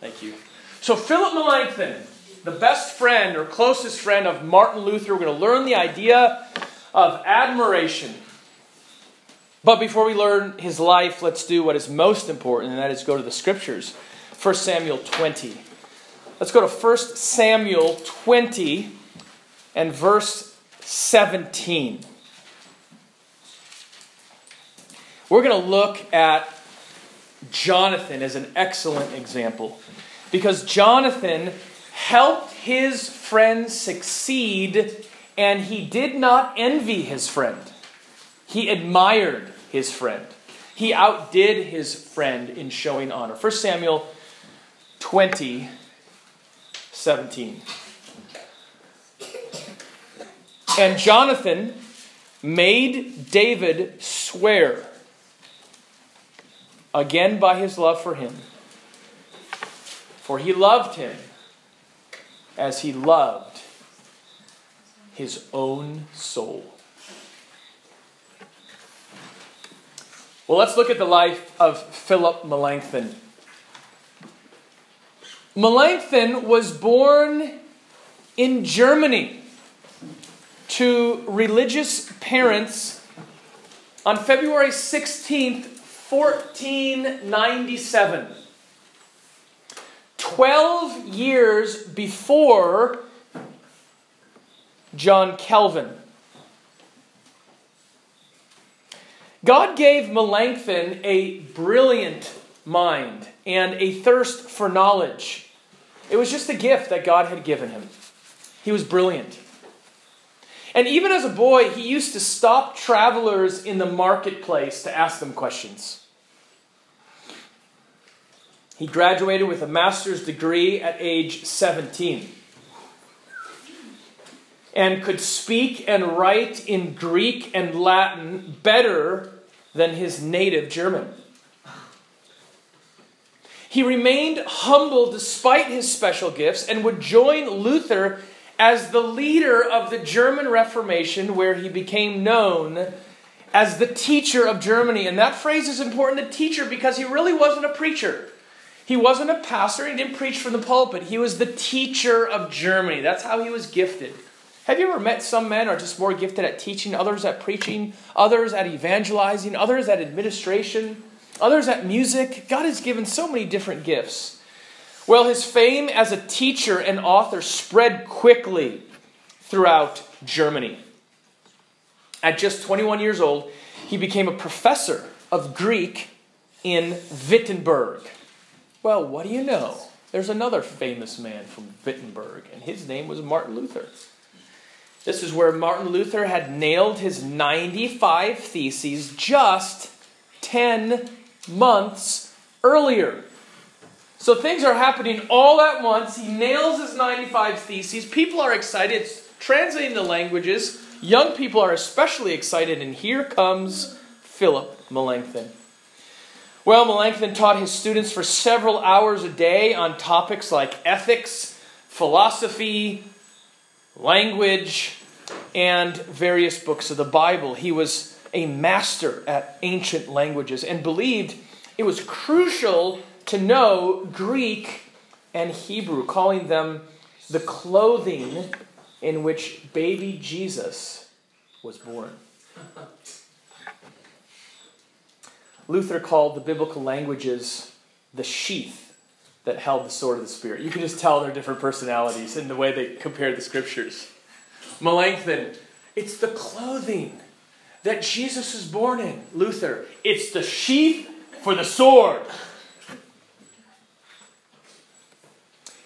Thank you. So, Philip Melanchthon, the best friend or closest friend of Martin Luther, we're going to learn the idea of admiration. But before we learn his life, let's do what is most important, and that is go to the scriptures. 1 Samuel 20. Let's go to 1 Samuel 20 and verse 17. We're going to look at Jonathan as an excellent example because Jonathan helped his friend succeed and he did not envy his friend. He admired his friend. He outdid his friend in showing honor. 1 Samuel 20, 17. And Jonathan made David swear, again by his love for him, for he loved him as he loved his own soul. Well, let's look at the life of Philip Melanchthon. Melanchthon was born in Germany to religious parents on February 16th, 1497. 12 years before John Calvin. God gave Melanchthon a brilliant mind and a thirst for knowledge. It was just a gift that God had given him. He was brilliant. And even as a boy, he used to stop travelers in the marketplace to ask them questions. He graduated with a master's degree at age 17 and could speak and write in Greek and Latin better than his native German. He remained humble despite his special gifts and would join Luther as the leader of the German Reformation, where he became known as the teacher of Germany. And that phrase is important, the teacher, because he really wasn't a preacher. He wasn't a pastor, he didn't preach from the pulpit. He was the teacher of Germany. That's how he was gifted. Have you ever met some men are just more gifted at teaching, others at preaching, others at evangelizing, others at administration, others at music? God has given so many different gifts. Well, his fame as a teacher and author spread quickly throughout Germany. At just 21 years old, he became a professor of Greek in Wittenberg. Well, what do you know? There's another famous man from Wittenberg, and his name was Martin Luther. This is where Martin Luther had nailed his 95 theses just 10 months earlier. So things are happening all at once. He nails his 95 theses. People are excited. It's translating the languages. Young people are especially excited, and here comes Philip Melanchthon. Well, Melanchthon taught his students for several hours a day on topics like ethics, philosophy, language, and various books of the Bible. He was a master at ancient languages and believed it was crucial to know Greek and Hebrew, calling them the clothing in which baby Jesus was born. Luther called the biblical languages the sheath that held the sword of the Spirit. You can just tell their different personalities in the way they compared the scriptures. Melanchthon, it's the clothing that Jesus is born in. Luther, it's the sheath for the sword.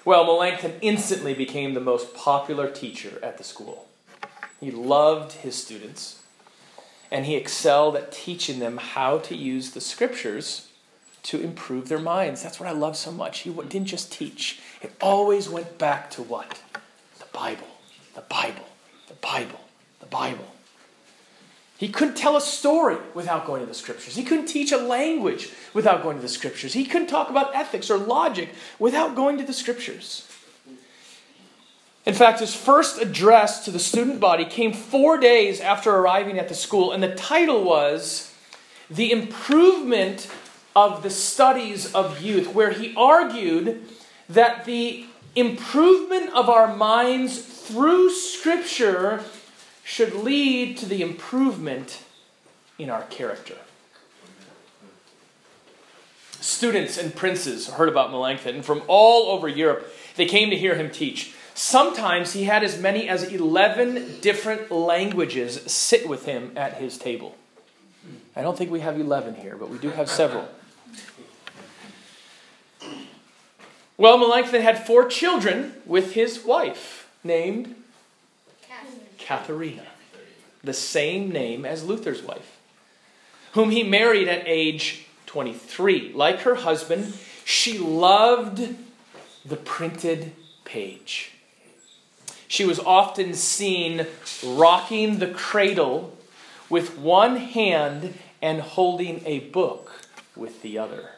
Well, Melanchthon instantly became the most popular teacher at the school. He loved his students, and he excelled at teaching them how to use the scriptures to improve their minds. That's what I love so much. He didn't just teach, it always went back to what? The Bible, the Bible, the Bible, the Bible. He couldn't tell a story without going to the scriptures. He couldn't teach a language without going to the scriptures. He couldn't talk about ethics or logic without going to the scriptures. In fact, his first address to the student body came four days after arriving at the school, and the title was The Improvement of the Studies of Youth, where he argued that the improvement of our minds through Scripture should lead to the improvement in our character. Students and princes heard about Melanchthon from all over Europe. They came to hear him teach. Sometimes he had as many as 11 different languages sit with him at his table. I don't think we have 11 here, but we do have several. Well, Melanchthon had four children with his wife named Katharina, the same name as Luther's wife, whom he married at age 23. Like her husband, she loved the printed page. She was often seen rocking the cradle with one hand and holding a book with the other.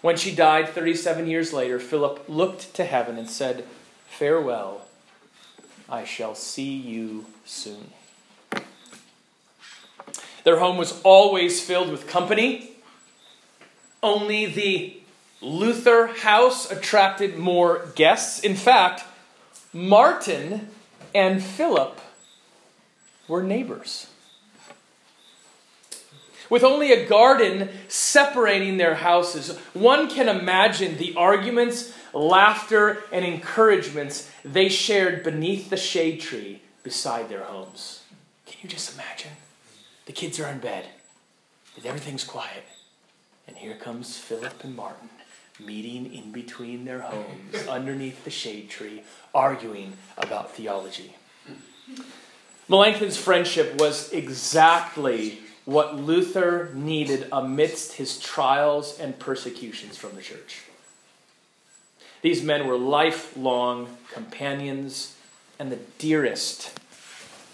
When she died 37 years later, Philip looked to heaven and said, Farewell, I shall see you soon. Their home was always filled with company. Only the Luther house attracted more guests. In fact, Martin and Philip were neighbors. With only a garden separating their houses, one can imagine the arguments, laughter, and encouragements they shared beneath the shade tree beside their homes. Can you just imagine? The kids are in bed, everything's quiet. And here comes Philip and Martin meeting in between their homes underneath the shade tree, arguing about theology. Melanchthon's friendship was exactly what Luther needed amidst his trials and persecutions from the church. These men were lifelong companions and the dearest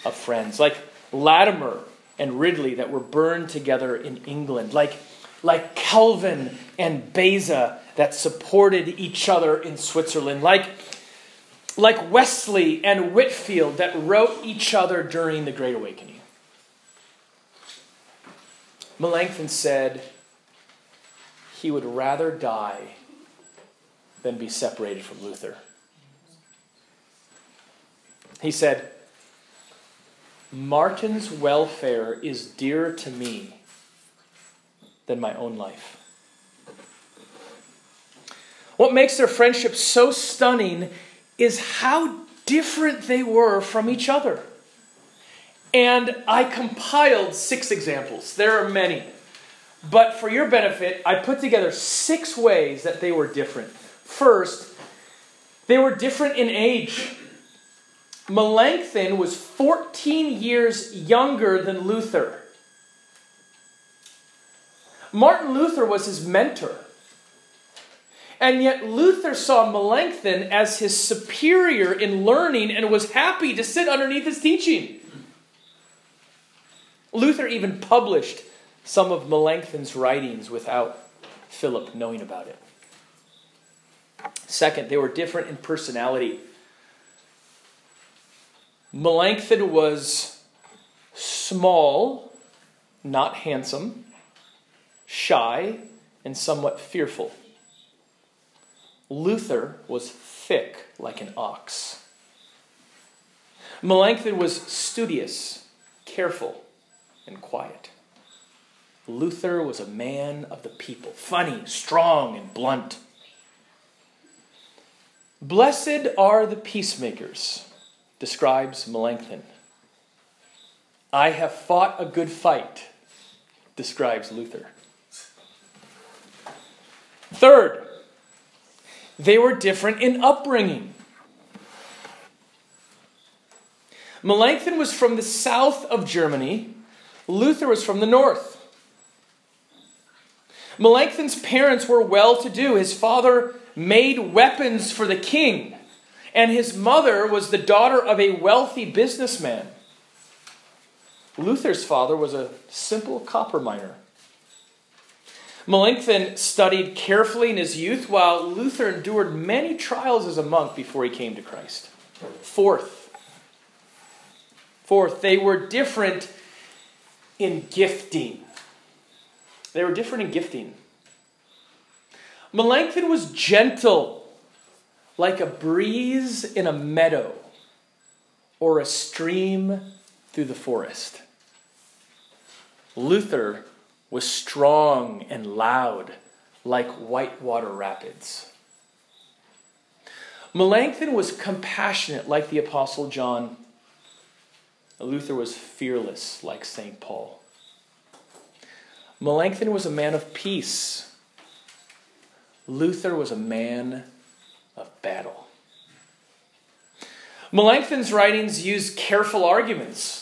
of friends, like Latimer and Ridley that were burned together in England, like, like Calvin and Beza that supported each other in Switzerland, like, like Wesley and Whitefield that wrote each other during the Great Awakening. Melanchthon said he would rather die than be separated from Luther. He said, Martin's welfare is dearer to me than my own life. What makes their friendship so stunning is how different they were from each other. And I compiled six examples. There are many. But for your benefit, I put together six ways that they were different. First, they were different in age. Melanchthon was 14 years younger than Luther. Martin Luther was his mentor. And yet Luther saw Melanchthon as his superior in learning and was happy to sit underneath his teaching. Luther even published some of Melanchthon's writings without Philip knowing about it. Second, they were different in personality. Melanchthon was small, not handsome, shy, and somewhat fearful. Luther was thick like an ox. Melanchthon was studious, careful, and quiet. Luther was a man of the people, funny, strong, and blunt. Blessed are the peacemakers, describes Melanchthon. I have fought a good fight, describes Luther. Third, they were different in upbringing. Melanchthon was from the south of Germany, Luther was from the north. Melanchthon's parents were well to do. His father made weapons for the king, and his mother was the daughter of a wealthy businessman. Luther's father was a simple copper miner. Melanchthon studied carefully in his youth, while Luther endured many trials as a monk before he came to Christ. Fourth, fourth, they were different in gifting. They were different in gifting. Melanchthon was gentle, like a breeze in a meadow or a stream through the forest. Luther was strong and loud, like whitewater rapids. Melanchthon was compassionate, like the Apostle John. Luther was fearless, like St. Paul. Melanchthon was a man of peace. Luther was a man of battle. Melanchthon's writings used careful arguments.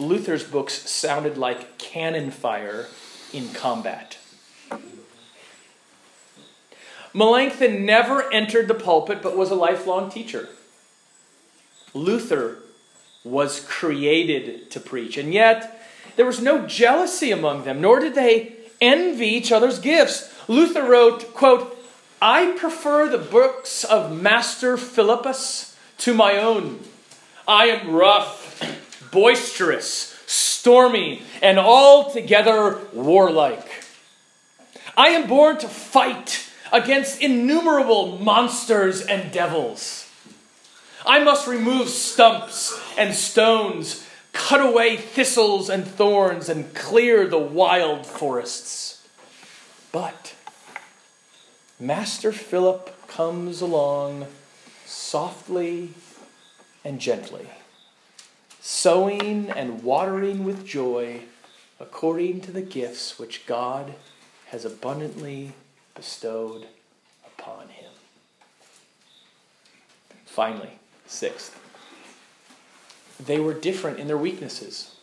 Luther's books sounded like cannon fire in combat. Melanchthon never entered the pulpit but was a lifelong teacher. Luther was created to preach, and yet there was no jealousy among them, nor did they envy each other's gifts. Luther wrote, quote, I prefer the books of Master Philippus to my own. I am rough, boisterous, stormy, and altogether warlike. I am born to fight against innumerable monsters and devils. I must remove stumps and stones, cut away thistles and thorns, and clear the wild forests. But Master Philip comes along softly and gently, sowing and watering with joy according to the gifts which God has abundantly bestowed upon him. Finally, sixth, they were different in their weaknesses.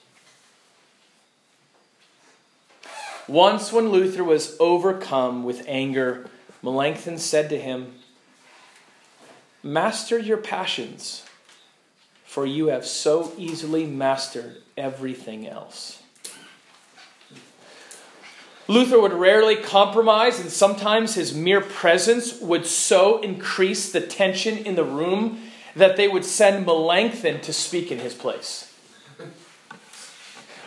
Once, when Luther was overcome with anger, Melanchthon said to him, Master your passions, for you have so easily mastered everything else. Luther would rarely compromise, and sometimes his mere presence would so increase the tension in the room that they would send Melanchthon to speak in his place.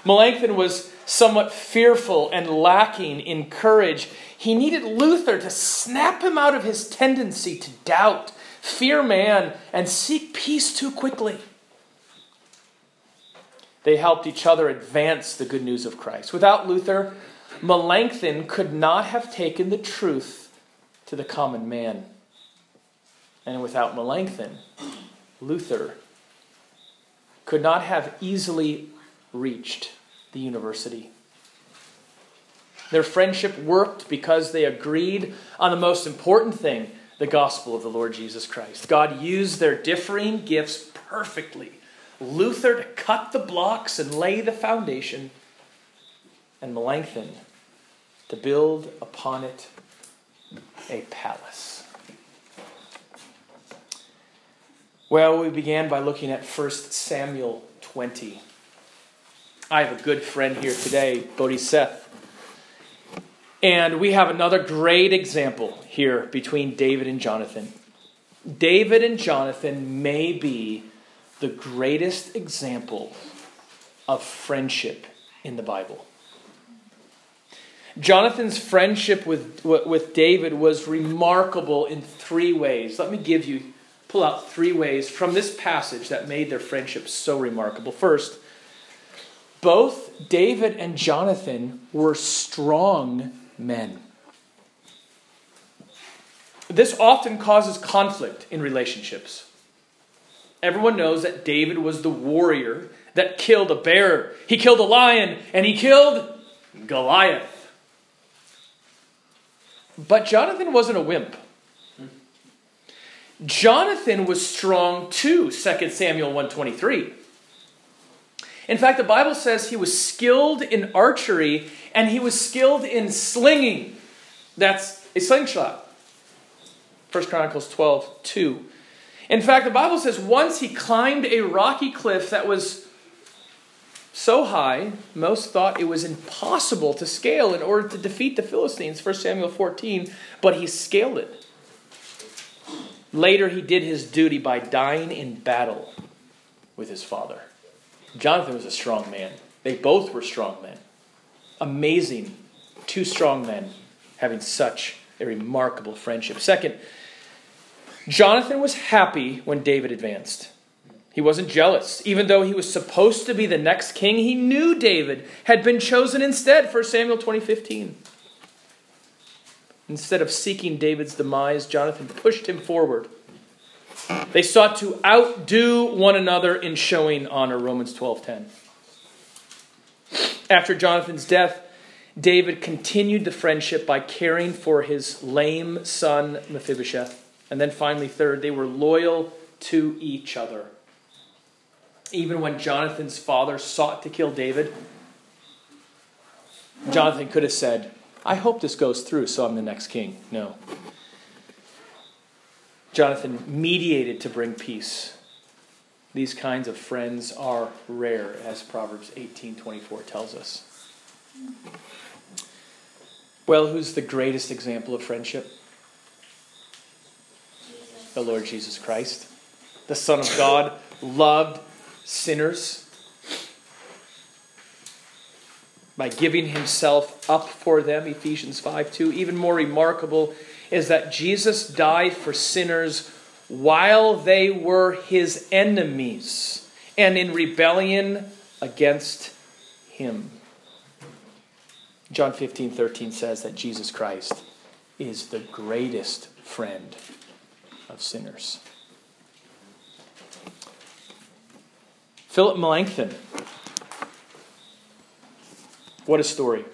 Melanchthon was somewhat fearful and lacking in courage. He needed Luther to snap him out of his tendency to doubt, fear man, and seek peace too quickly. They helped each other advance the good news of Christ. Without Luther, Melanchthon could not have taken the truth to the common man. And without Melanchthon, Luther could not have easily reached the university. Their friendship worked because they agreed on the most important thing the gospel of the Lord Jesus Christ. God used their differing gifts perfectly. Luther to cut the blocks and lay the foundation, and Melanchthon to build upon it a palace. Well, we began by looking at 1 Samuel 20. I have a good friend here today, Bodhi Seth. And we have another great example here between David and Jonathan. David and Jonathan may be the greatest example of friendship in the Bible. Jonathan's friendship with, with David was remarkable in three ways. Let me give you, pull out three ways from this passage that made their friendship so remarkable. First, both David and Jonathan were strong men. This often causes conflict in relationships. Everyone knows that David was the warrior that killed a bear, he killed a lion, and he killed Goliath. But Jonathan wasn't a wimp. Jonathan was strong too, 2 Samuel 123. In fact, the Bible says he was skilled in archery and he was skilled in slinging. That's a slingshot. 1 Chronicles 12, 2. In fact, the Bible says once he climbed a rocky cliff that was so high, most thought it was impossible to scale in order to defeat the Philistines, 1 Samuel 14, but he scaled it. Later, he did his duty by dying in battle with his father. Jonathan was a strong man. They both were strong men. Amazing. Two strong men having such a remarkable friendship. Second, Jonathan was happy when David advanced. He wasn't jealous. Even though he was supposed to be the next king, he knew David had been chosen instead, 1 Samuel 2015. Instead of seeking David's demise, Jonathan pushed him forward. They sought to outdo one another in showing honor, Romans 12:10. After Jonathan's death, David continued the friendship by caring for his lame son Mephibosheth. And then finally, third, they were loyal to each other. Even when Jonathan's father sought to kill David, Jonathan could have said, I hope this goes through so I'm the next king. No. Jonathan mediated to bring peace. These kinds of friends are rare, as Proverbs 18:24 tells us. Well, who's the greatest example of friendship? The Lord Jesus Christ. The Son of God loved sinners by giving himself up for them, Ephesians 5 2. Even more remarkable is that Jesus died for sinners while they were his enemies and in rebellion against him. John 15 13 says that Jesus Christ is the greatest friend of sinners. Philip Melanchthon what a story.